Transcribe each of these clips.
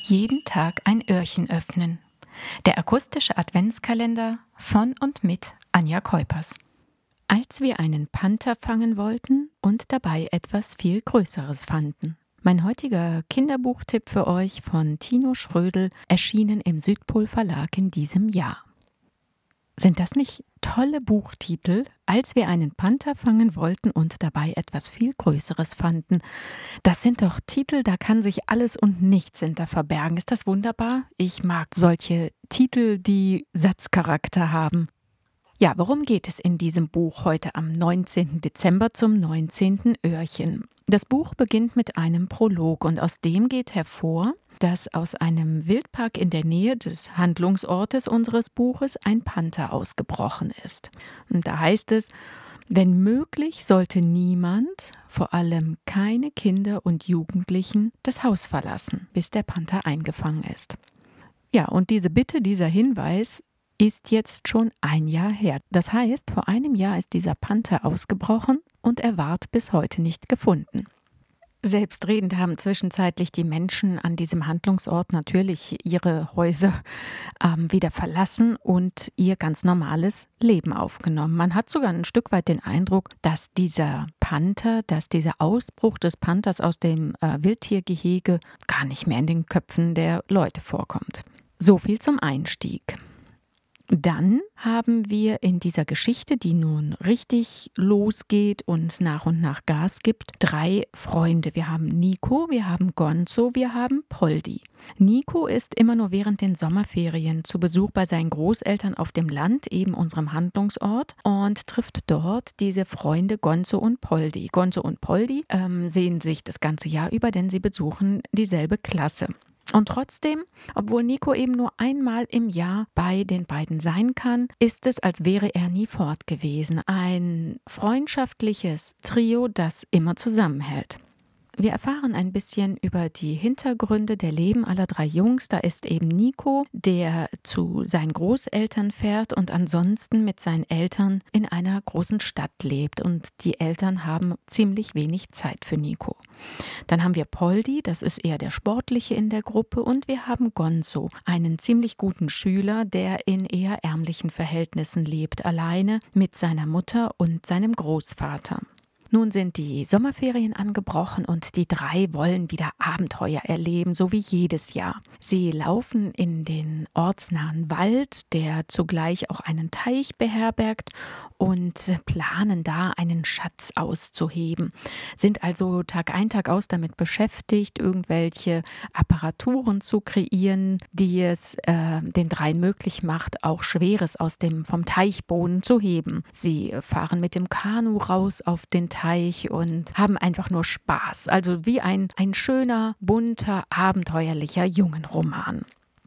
Jeden Tag ein Öhrchen öffnen. Der akustische Adventskalender von und mit Anja Keupers. Als wir einen Panther fangen wollten und dabei etwas viel Größeres fanden. Mein heutiger Kinderbuchtipp für euch von Tino Schrödel erschienen im Südpol Verlag in diesem Jahr. Sind das nicht tolle Buchtitel, als wir einen Panther fangen wollten und dabei etwas viel Größeres fanden? Das sind doch Titel, da kann sich alles und nichts hinter verbergen. Ist das wunderbar? Ich mag solche Titel, die Satzcharakter haben. Ja, worum geht es in diesem Buch heute am 19. Dezember zum 19. Öhrchen? Das Buch beginnt mit einem Prolog und aus dem geht hervor, dass aus einem Wildpark in der Nähe des Handlungsortes unseres Buches ein Panther ausgebrochen ist. Und da heißt es, wenn möglich sollte niemand, vor allem keine Kinder und Jugendlichen, das Haus verlassen, bis der Panther eingefangen ist. Ja, und diese Bitte, dieser Hinweis ist jetzt schon ein Jahr her. Das heißt, vor einem Jahr ist dieser Panther ausgebrochen und er ward bis heute nicht gefunden. Selbstredend haben zwischenzeitlich die Menschen an diesem Handlungsort natürlich ihre Häuser ähm, wieder verlassen und ihr ganz normales Leben aufgenommen. Man hat sogar ein Stück weit den Eindruck, dass dieser Panther, dass dieser Ausbruch des Panthers aus dem äh, Wildtiergehege gar nicht mehr in den Köpfen der Leute vorkommt. So viel zum Einstieg. Dann haben wir in dieser Geschichte, die nun richtig losgeht und nach und nach Gas gibt, drei Freunde. Wir haben Nico, wir haben Gonzo, wir haben Poldi. Nico ist immer nur während den Sommerferien zu Besuch bei seinen Großeltern auf dem Land, eben unserem Handlungsort, und trifft dort diese Freunde Gonzo und Poldi. Gonzo und Poldi ähm, sehen sich das ganze Jahr über, denn sie besuchen dieselbe Klasse. Und trotzdem, obwohl Nico eben nur einmal im Jahr bei den beiden sein kann, ist es, als wäre er nie fort gewesen. Ein freundschaftliches Trio, das immer zusammenhält. Wir erfahren ein bisschen über die Hintergründe der Leben aller drei Jungs. Da ist eben Nico, der zu seinen Großeltern fährt und ansonsten mit seinen Eltern in einer großen Stadt lebt. Und die Eltern haben ziemlich wenig Zeit für Nico. Dann haben wir Poldi, das ist eher der Sportliche in der Gruppe. Und wir haben Gonzo, einen ziemlich guten Schüler, der in eher ärmlichen Verhältnissen lebt, alleine mit seiner Mutter und seinem Großvater. Nun sind die Sommerferien angebrochen und die drei wollen wieder Abenteuer erleben, so wie jedes Jahr. Sie laufen in den ortsnahen Wald, der zugleich auch einen Teich beherbergt und planen da einen Schatz auszuheben. Sind also Tag ein, Tag aus damit beschäftigt, irgendwelche Apparaturen zu kreieren, die es äh, den dreien möglich macht, auch Schweres aus dem vom Teichboden zu heben. Sie fahren mit dem Kanu raus auf den Teich Teich und haben einfach nur Spaß. Also wie ein, ein schöner, bunter, abenteuerlicher Jungenroman.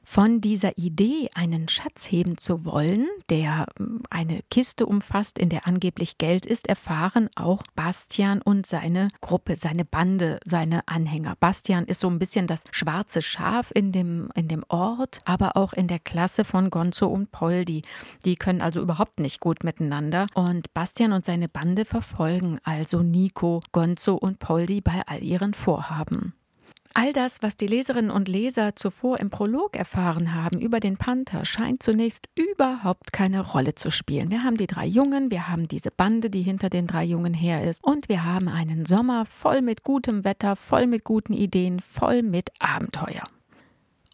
Von dieser Idee, einen Schatz heben zu wollen, der hm, eine Kiste umfasst, in der angeblich Geld ist, erfahren auch Bastian und seine Gruppe, seine Bande, seine Anhänger. Bastian ist so ein bisschen das schwarze Schaf in dem, in dem Ort, aber auch in der Klasse von Gonzo und Poldi. Die können also überhaupt nicht gut miteinander. Und Bastian und seine Bande verfolgen also Nico, Gonzo und Poldi bei all ihren Vorhaben. All das, was die Leserinnen und Leser zuvor im Prolog erfahren haben über den Panther, scheint zunächst überhaupt keine Rolle zu spielen. Wir haben die drei Jungen, wir haben diese Bande, die hinter den drei Jungen her ist, und wir haben einen Sommer voll mit gutem Wetter, voll mit guten Ideen, voll mit Abenteuer.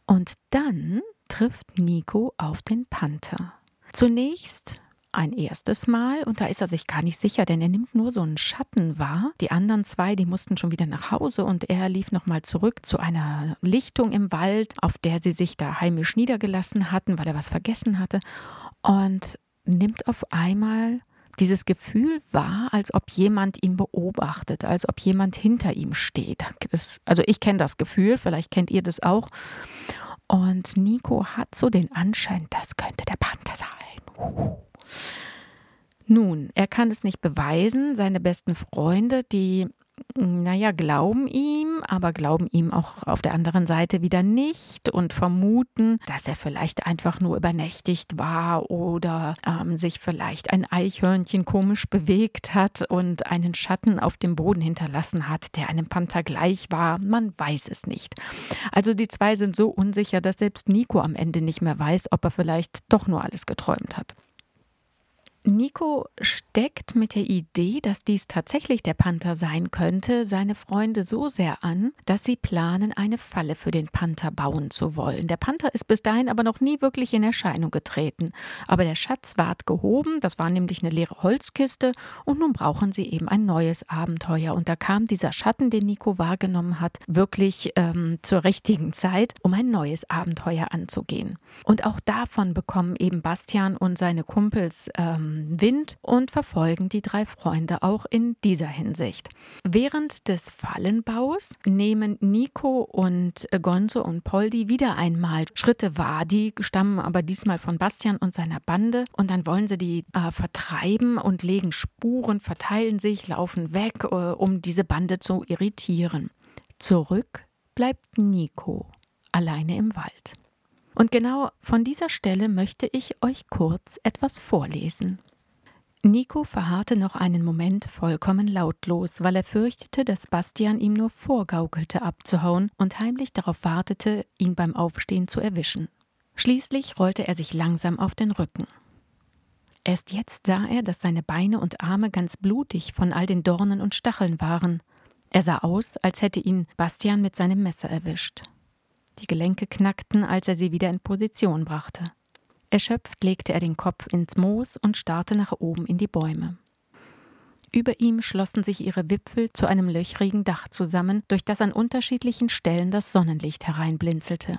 Und dann trifft Nico auf den Panther. Zunächst ein erstes Mal und da ist er sich gar nicht sicher, denn er nimmt nur so einen Schatten wahr. Die anderen zwei, die mussten schon wieder nach Hause und er lief nochmal zurück zu einer Lichtung im Wald, auf der sie sich da heimisch niedergelassen hatten, weil er was vergessen hatte und nimmt auf einmal dieses Gefühl wahr, als ob jemand ihn beobachtet, als ob jemand hinter ihm steht. Das, also ich kenne das Gefühl, vielleicht kennt ihr das auch. Und Nico hat so den Anschein, das könnte der Panther sein. Nun, er kann es nicht beweisen. Seine besten Freunde, die naja, glauben ihm, aber glauben ihm auch auf der anderen Seite wieder nicht und vermuten, dass er vielleicht einfach nur übernächtigt war oder ähm, sich vielleicht ein Eichhörnchen komisch bewegt hat und einen Schatten auf dem Boden hinterlassen hat, der einem Panther gleich war. Man weiß es nicht. Also die zwei sind so unsicher, dass selbst Nico am Ende nicht mehr weiß, ob er vielleicht doch nur alles geträumt hat. Nico steckt mit der Idee, dass dies tatsächlich der Panther sein könnte, seine Freunde so sehr an, dass sie planen, eine Falle für den Panther bauen zu wollen. Der Panther ist bis dahin aber noch nie wirklich in Erscheinung getreten. Aber der Schatz ward gehoben, das war nämlich eine leere Holzkiste, und nun brauchen sie eben ein neues Abenteuer. Und da kam dieser Schatten, den Nico wahrgenommen hat, wirklich ähm, zur richtigen Zeit, um ein neues Abenteuer anzugehen. Und auch davon bekommen eben Bastian und seine Kumpels ähm, Wind und verfolgen die drei Freunde auch in dieser Hinsicht. Während des Fallenbaus nehmen Nico und Gonzo und Poldi wieder einmal Schritte wahr. Die stammen aber diesmal von Bastian und seiner Bande und dann wollen sie die äh, vertreiben und legen Spuren, verteilen sich, laufen weg, äh, um diese Bande zu irritieren. Zurück bleibt Nico alleine im Wald. Und genau von dieser Stelle möchte ich euch kurz etwas vorlesen. Nico verharrte noch einen Moment vollkommen lautlos, weil er fürchtete, dass Bastian ihm nur vorgaukelte, abzuhauen und heimlich darauf wartete, ihn beim Aufstehen zu erwischen. Schließlich rollte er sich langsam auf den Rücken. Erst jetzt sah er, dass seine Beine und Arme ganz blutig von all den Dornen und Stacheln waren. Er sah aus, als hätte ihn Bastian mit seinem Messer erwischt. Die Gelenke knackten, als er sie wieder in Position brachte. Erschöpft legte er den Kopf ins Moos und starrte nach oben in die Bäume. Über ihm schlossen sich ihre Wipfel zu einem löchrigen Dach zusammen, durch das an unterschiedlichen Stellen das Sonnenlicht hereinblinzelte.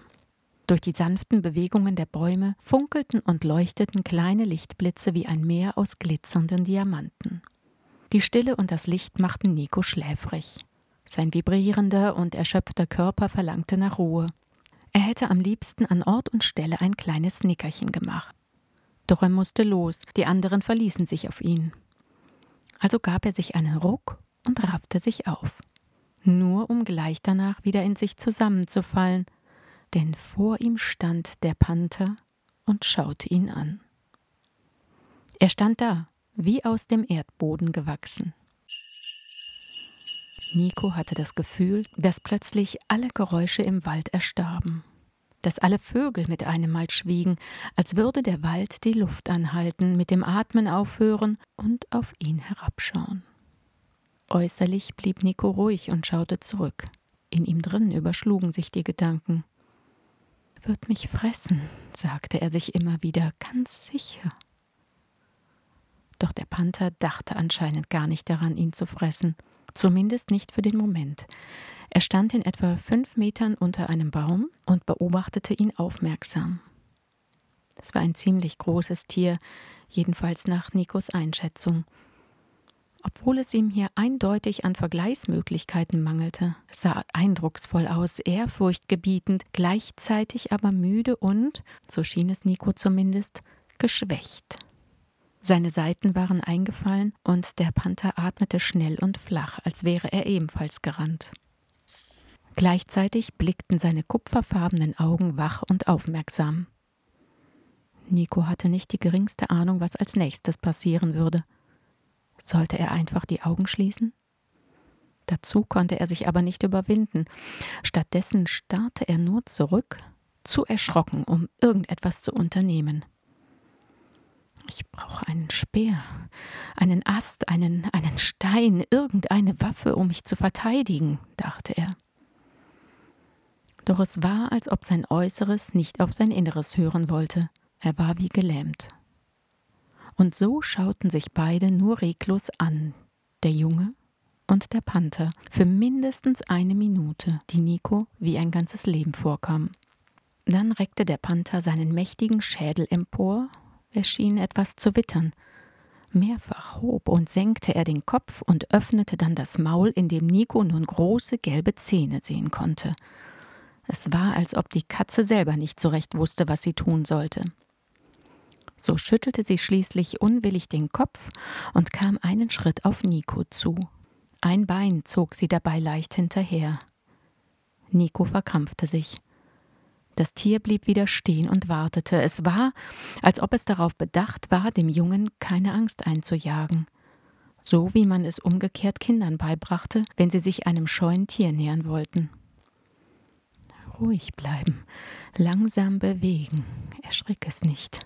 Durch die sanften Bewegungen der Bäume funkelten und leuchteten kleine Lichtblitze wie ein Meer aus glitzernden Diamanten. Die Stille und das Licht machten Nico schläfrig. Sein vibrierender und erschöpfter Körper verlangte nach Ruhe. Er hätte am liebsten an Ort und Stelle ein kleines Nickerchen gemacht. Doch er musste los, die anderen verließen sich auf ihn. Also gab er sich einen Ruck und raffte sich auf, nur um gleich danach wieder in sich zusammenzufallen, denn vor ihm stand der Panther und schaute ihn an. Er stand da, wie aus dem Erdboden gewachsen. Nico hatte das Gefühl, dass plötzlich alle Geräusche im Wald erstarben, dass alle Vögel mit einem Mal schwiegen, als würde der Wald die Luft anhalten, mit dem Atmen aufhören und auf ihn herabschauen. Äußerlich blieb Nico ruhig und schaute zurück. In ihm drin überschlugen sich die Gedanken. Wird mich fressen, sagte er sich immer wieder, ganz sicher. Doch der Panther dachte anscheinend gar nicht daran, ihn zu fressen zumindest nicht für den Moment. Er stand in etwa fünf Metern unter einem Baum und beobachtete ihn aufmerksam. Es war ein ziemlich großes Tier, jedenfalls nach Nikos Einschätzung. Obwohl es ihm hier eindeutig an Vergleichsmöglichkeiten mangelte. Es sah eindrucksvoll aus, ehrfurchtgebietend, gleichzeitig aber müde und, so schien es Nico zumindest, geschwächt. Seine Seiten waren eingefallen und der Panther atmete schnell und flach, als wäre er ebenfalls gerannt. Gleichzeitig blickten seine kupferfarbenen Augen wach und aufmerksam. Nico hatte nicht die geringste Ahnung, was als nächstes passieren würde. Sollte er einfach die Augen schließen? Dazu konnte er sich aber nicht überwinden. Stattdessen starrte er nur zurück, zu erschrocken, um irgendetwas zu unternehmen. Ich brauche einen Speer, einen Ast, einen, einen Stein, irgendeine Waffe, um mich zu verteidigen, dachte er. Doch es war, als ob sein Äußeres nicht auf sein Inneres hören wollte. Er war wie gelähmt. Und so schauten sich beide nur reglos an, der Junge und der Panther, für mindestens eine Minute, die Nico wie ein ganzes Leben vorkam. Dann reckte der Panther seinen mächtigen Schädel empor er schien etwas zu wittern. Mehrfach hob und senkte er den Kopf und öffnete dann das Maul, in dem Nico nun große gelbe Zähne sehen konnte. Es war, als ob die Katze selber nicht so recht wusste, was sie tun sollte. So schüttelte sie schließlich unwillig den Kopf und kam einen Schritt auf Nico zu. Ein Bein zog sie dabei leicht hinterher. Nico verkrampfte sich. Das Tier blieb wieder stehen und wartete. Es war, als ob es darauf bedacht war, dem Jungen keine Angst einzujagen. So wie man es umgekehrt Kindern beibrachte, wenn sie sich einem scheuen Tier nähern wollten. Ruhig bleiben, langsam bewegen, erschrick es nicht.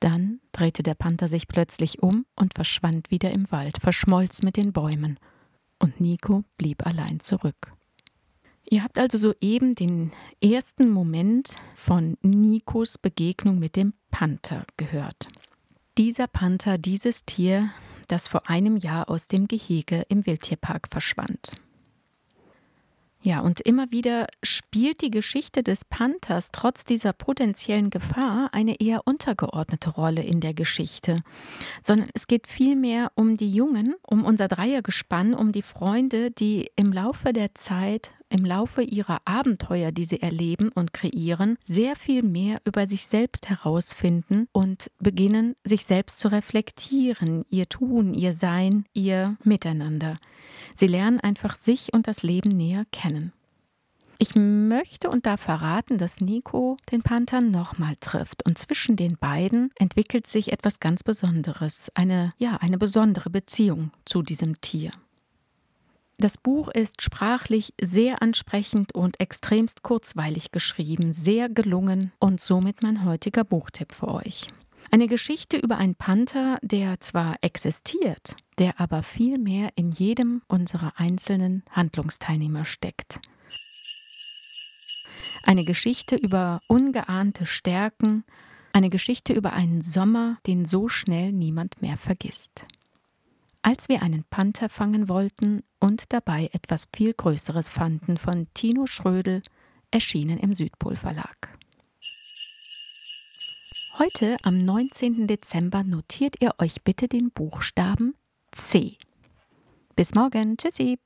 Dann drehte der Panther sich plötzlich um und verschwand wieder im Wald, verschmolz mit den Bäumen, und Nico blieb allein zurück. Ihr habt also soeben den ersten Moment von Nikos Begegnung mit dem Panther gehört. Dieser Panther, dieses Tier, das vor einem Jahr aus dem Gehege im Wildtierpark verschwand. Ja, und immer wieder spielt die Geschichte des Panthers trotz dieser potenziellen Gefahr eine eher untergeordnete Rolle in der Geschichte, sondern es geht vielmehr um die Jungen, um unser Dreiergespann, um die Freunde, die im Laufe der Zeit im Laufe ihrer Abenteuer, die sie erleben und kreieren, sehr viel mehr über sich selbst herausfinden und beginnen, sich selbst zu reflektieren, ihr Tun, ihr Sein, ihr Miteinander. Sie lernen einfach sich und das Leben näher kennen. Ich möchte und darf verraten, dass Nico den Panther nochmal trifft und zwischen den beiden entwickelt sich etwas ganz Besonderes, eine ja, eine besondere Beziehung zu diesem Tier. Das Buch ist sprachlich sehr ansprechend und extremst kurzweilig geschrieben, sehr gelungen und somit mein heutiger Buchtipp für euch. Eine Geschichte über einen Panther, der zwar existiert, der aber viel mehr in jedem unserer einzelnen Handlungsteilnehmer steckt. Eine Geschichte über ungeahnte Stärken, eine Geschichte über einen Sommer, den so schnell niemand mehr vergisst als wir einen Panther fangen wollten und dabei etwas viel Größeres fanden von Tino Schrödel, erschienen im Südpol Verlag. Heute, am 19. Dezember, notiert ihr euch bitte den Buchstaben C. Bis morgen. Tschüssi.